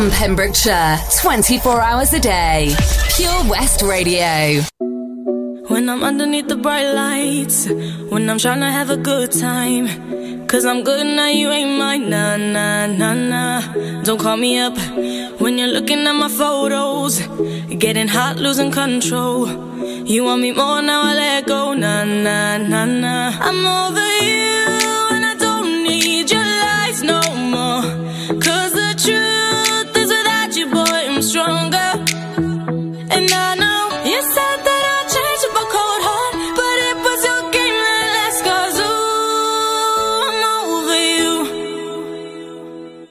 from Pembrokeshire, 24 hours a day. Pure West Radio. When I'm underneath the bright lights, when I'm trying to have a good time. Cause I'm good now, you ain't mine. Nah, nah, nah, nah. Don't call me up when you're looking at my photos. Getting hot, losing control. You want me more now, I let go. Nah, nah, nah, nah. I'm over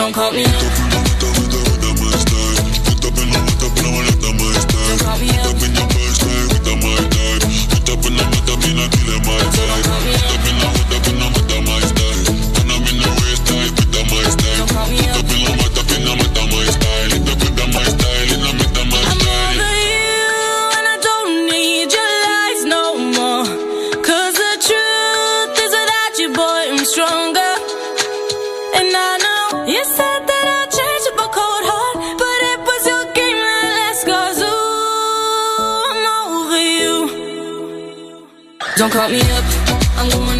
don't call me Don't call me up, I'm going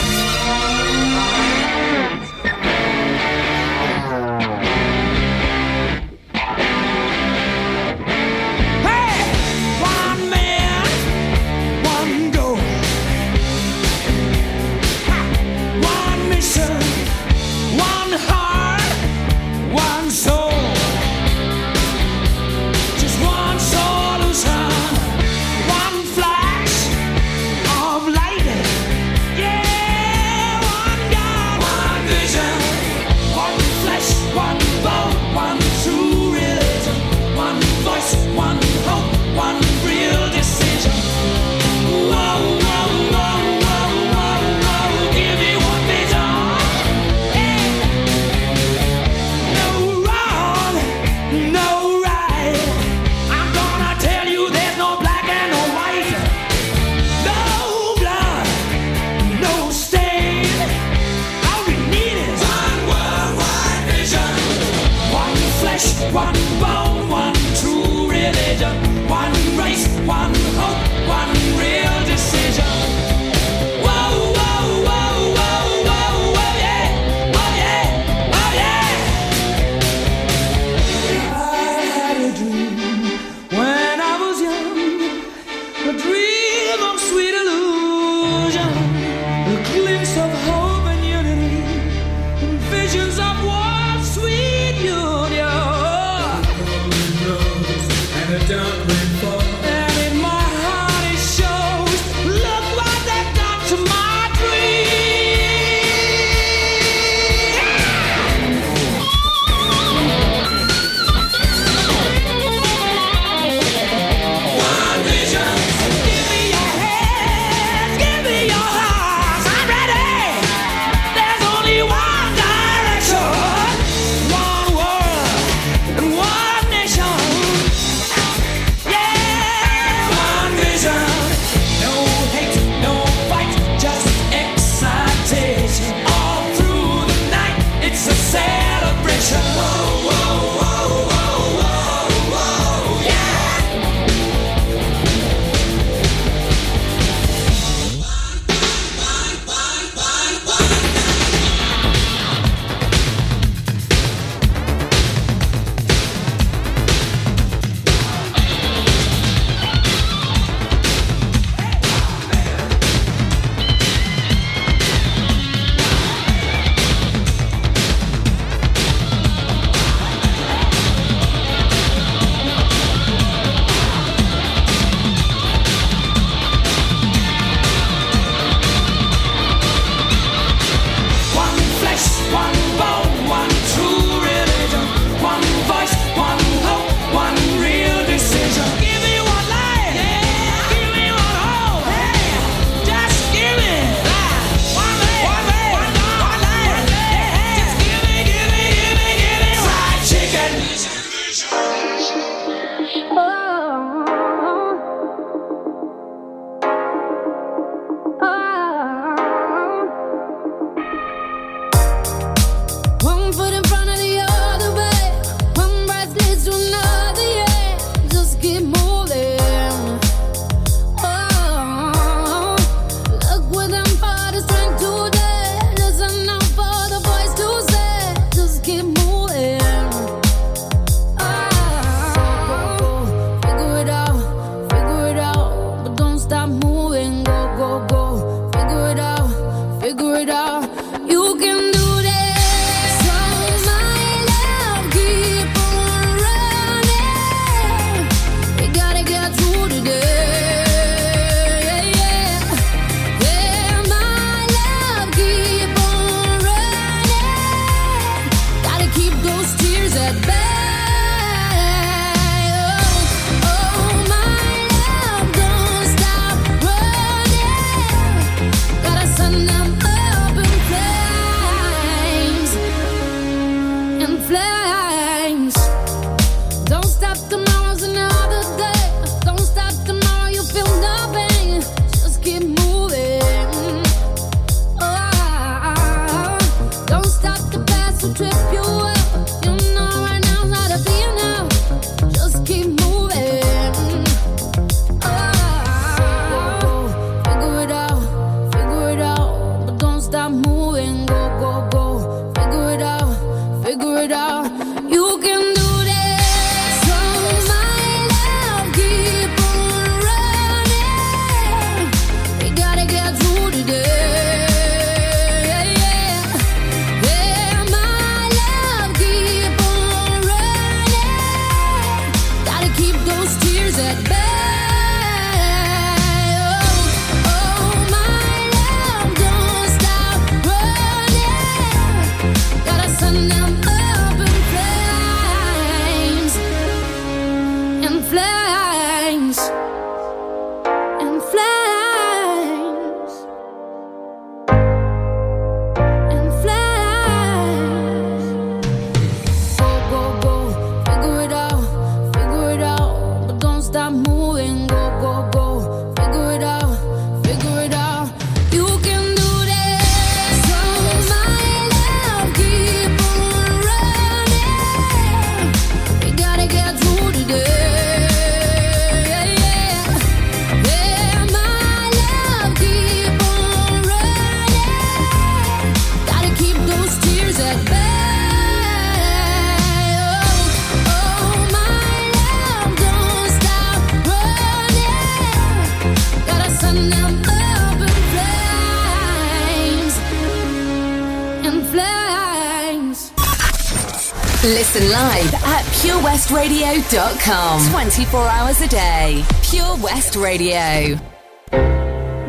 24 hours a day. Pure West Radio.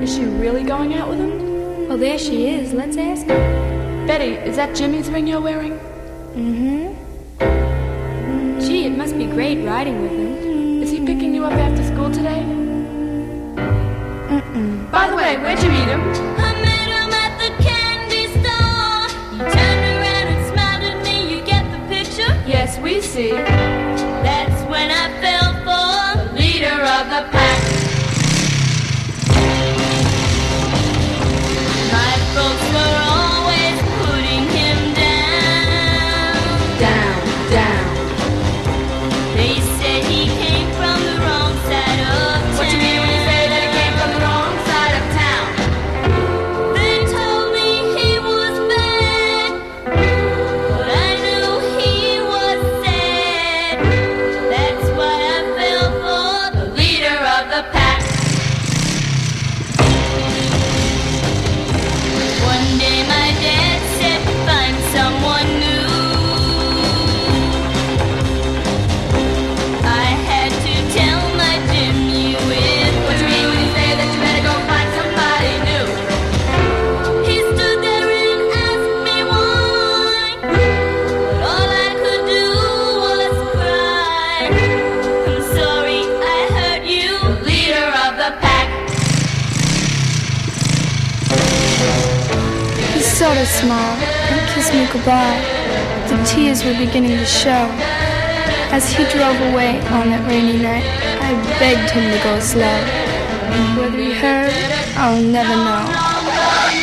Is she really going out with him? Well, there she is. Let's ask her. Betty, is that Jimmy's ring you're wearing? Mm-hmm. Mm hmm. Mm-hmm. Gee, it must be great riding with him. Is he picking you up after school today? Mm-mm. By the way, where'd you meet him? I met him at the candy store. He turned around and smiled at me. You get the picture? Yes, we see. goodbye. The tears were beginning to show. As he drove away on that rainy night, I begged him to go slow. Whether he heard, I'll never know.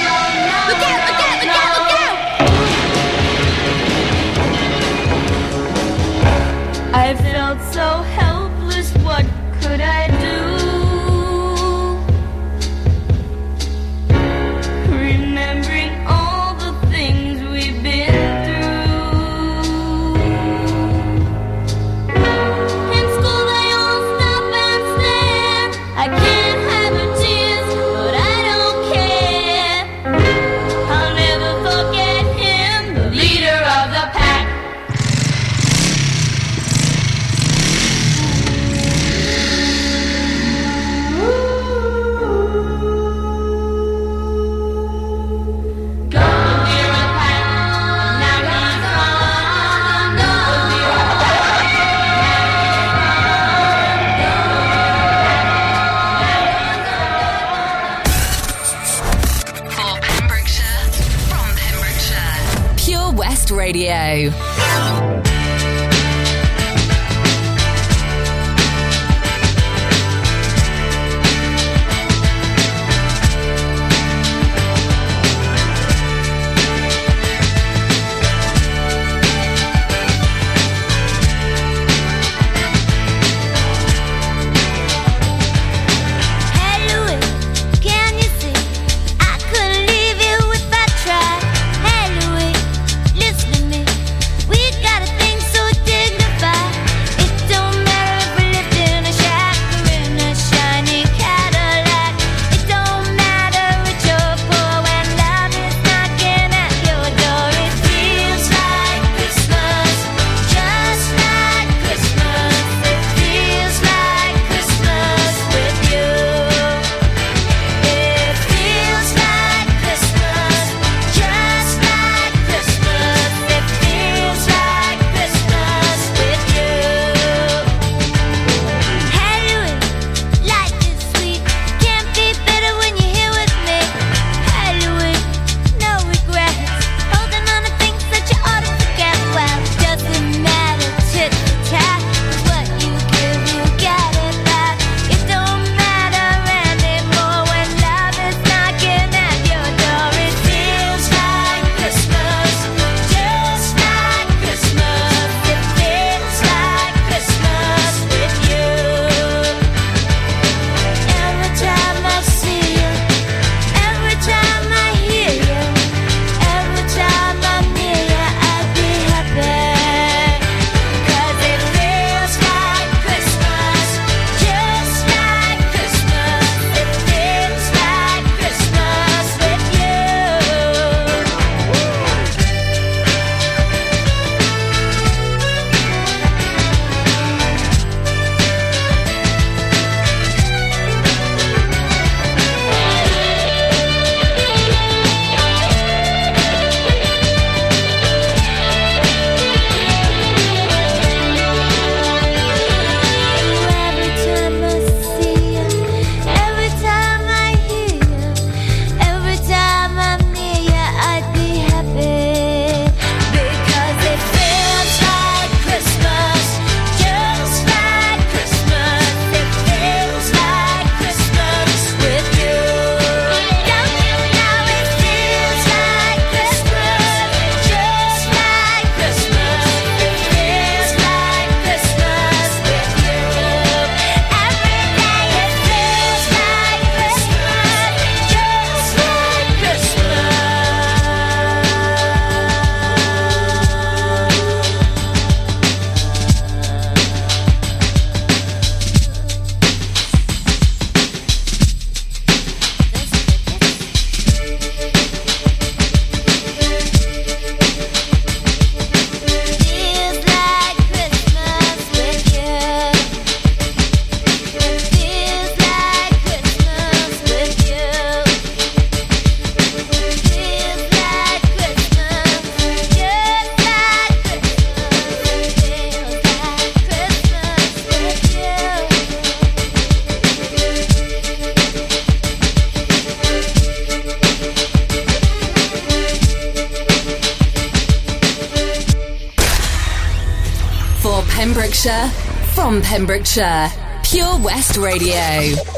Pure West Radio.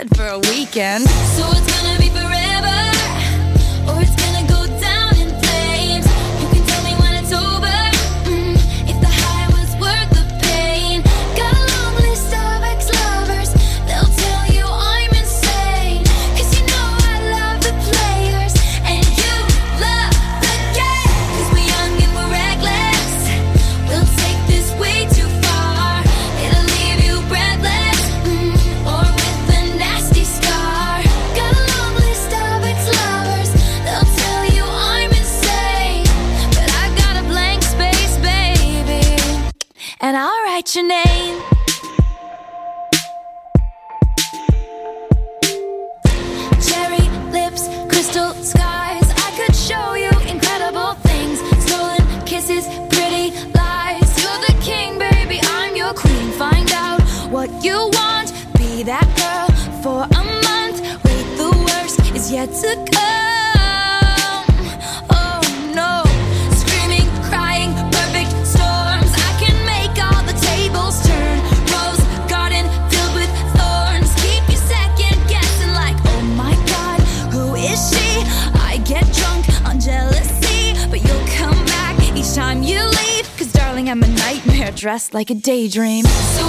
Like a weekend. So it's gonna be forever. dressed like a daydream. So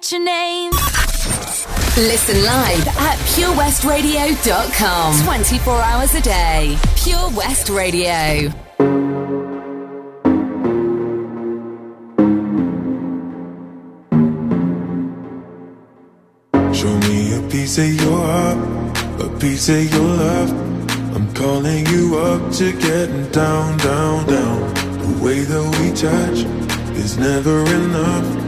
So your name. Listen live at purewestradio.com. 24 hours a day. Pure West Radio. Show me a piece of your heart, a piece of your love. I'm calling you up to getting down, down, down. The way that we touch is never enough.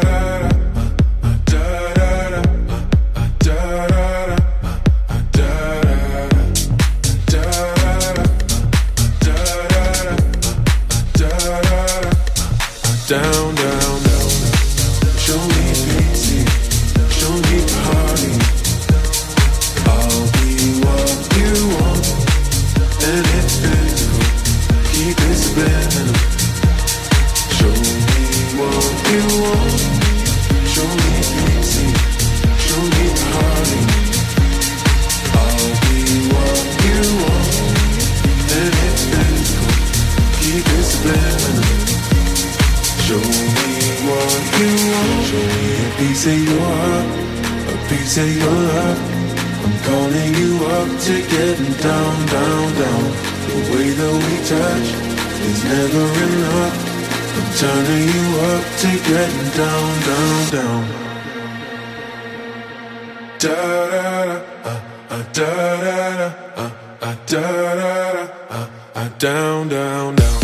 down, down, down.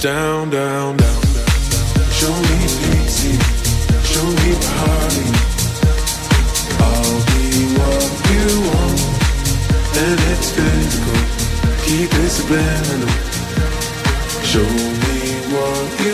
Down, down, down. Show me pixie, show me honey. I'll be what you want, and it's physical. Keep it subliminal. Show me what you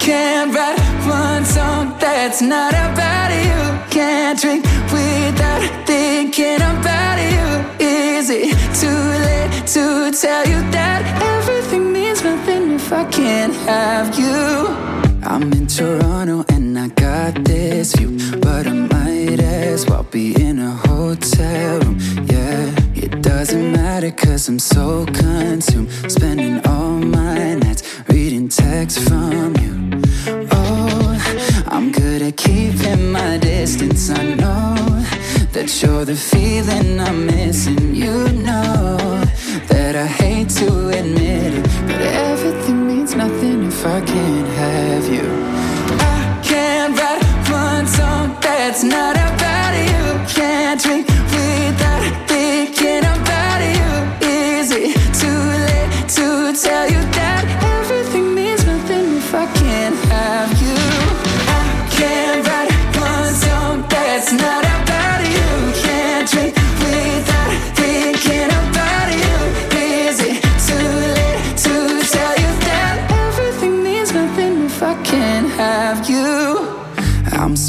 can't write one song that's not about you. Can't drink without thinking about you. Is it too late to tell you that everything means nothing if I can't have you? I'm in Toronto and I got this view, but I might as well be in a hotel room. Yeah. It doesn't matter cause I'm so consumed Spending all my nights reading texts from you. Oh, I'm good at keeping my distance. I know that you're the feeling I'm missing. You know that I hate to admit it But everything means nothing if I can't have you. I can't write one song that's not about you. Can't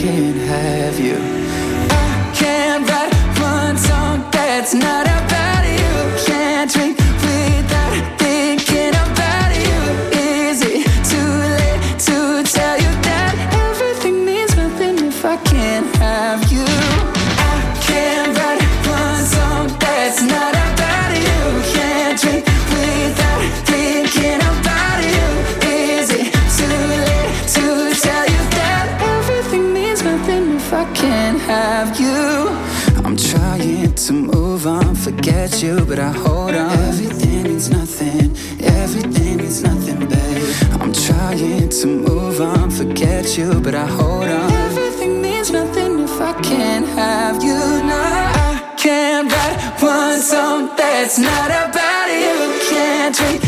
can't have you. I can't write one song that's not about forget you, but I hold on. Everything means nothing, everything means nothing, babe. I'm trying to move on, forget you, but I hold on. Everything means nothing if I can't have you now. I can't write one song that's not about you. Can't drink.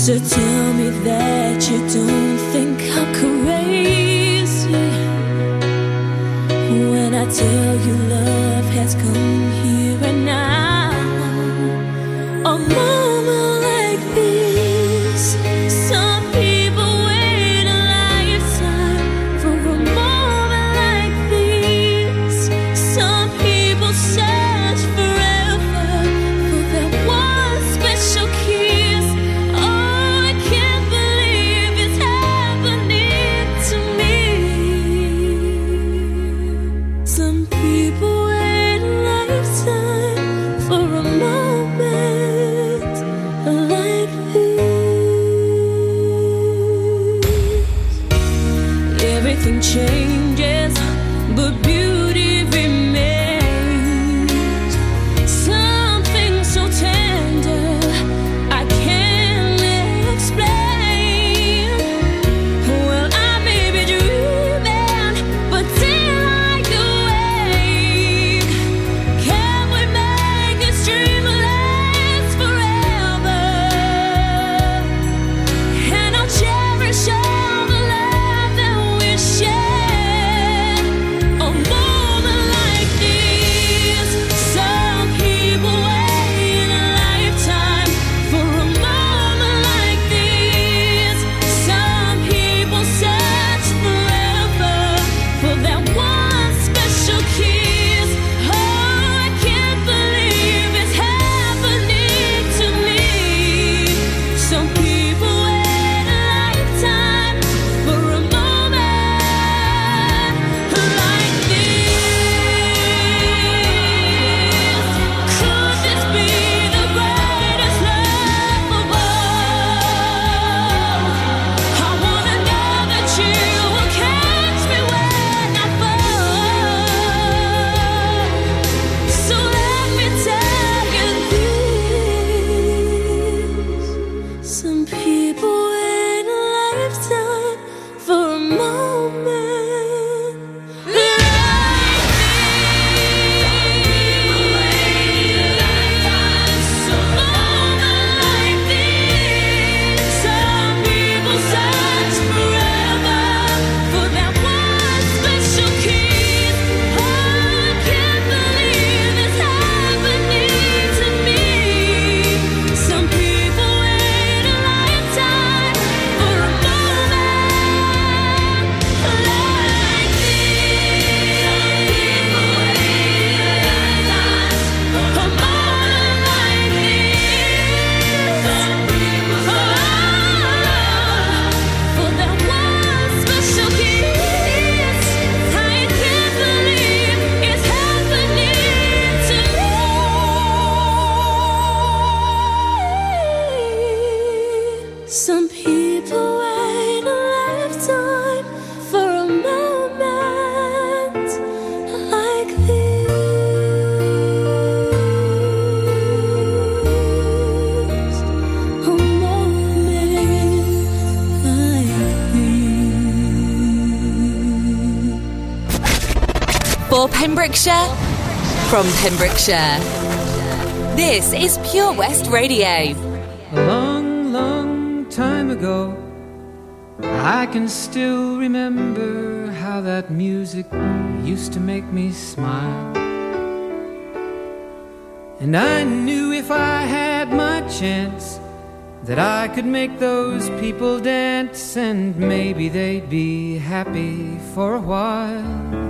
So tell me that you don't think I'm crazy when I tell you love has come here and now. Oh, A moment. For Pembrokeshire, from Pembrokeshire. This is Pure West Radio. A long, long time ago, I can still remember how that music used to make me smile. And I knew if I had my chance that I could make those people dance and maybe they'd be happy for a while.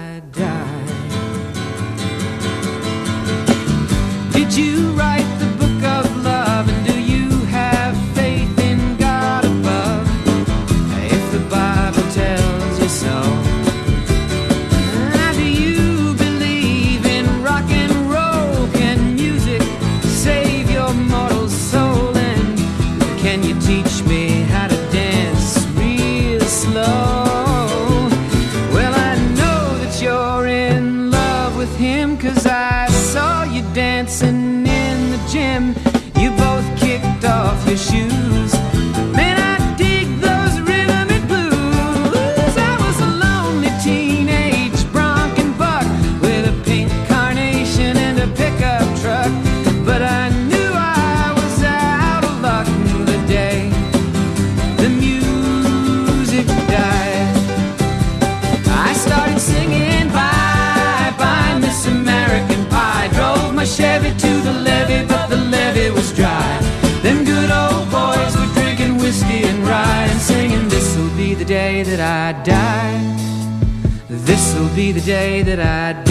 die. Did you write the book of love? And do day that I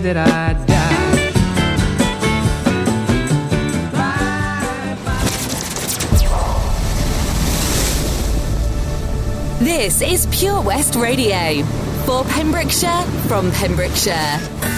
Day that I die. This is Pure West Radio. For Pembrokeshire, from Pembrokeshire.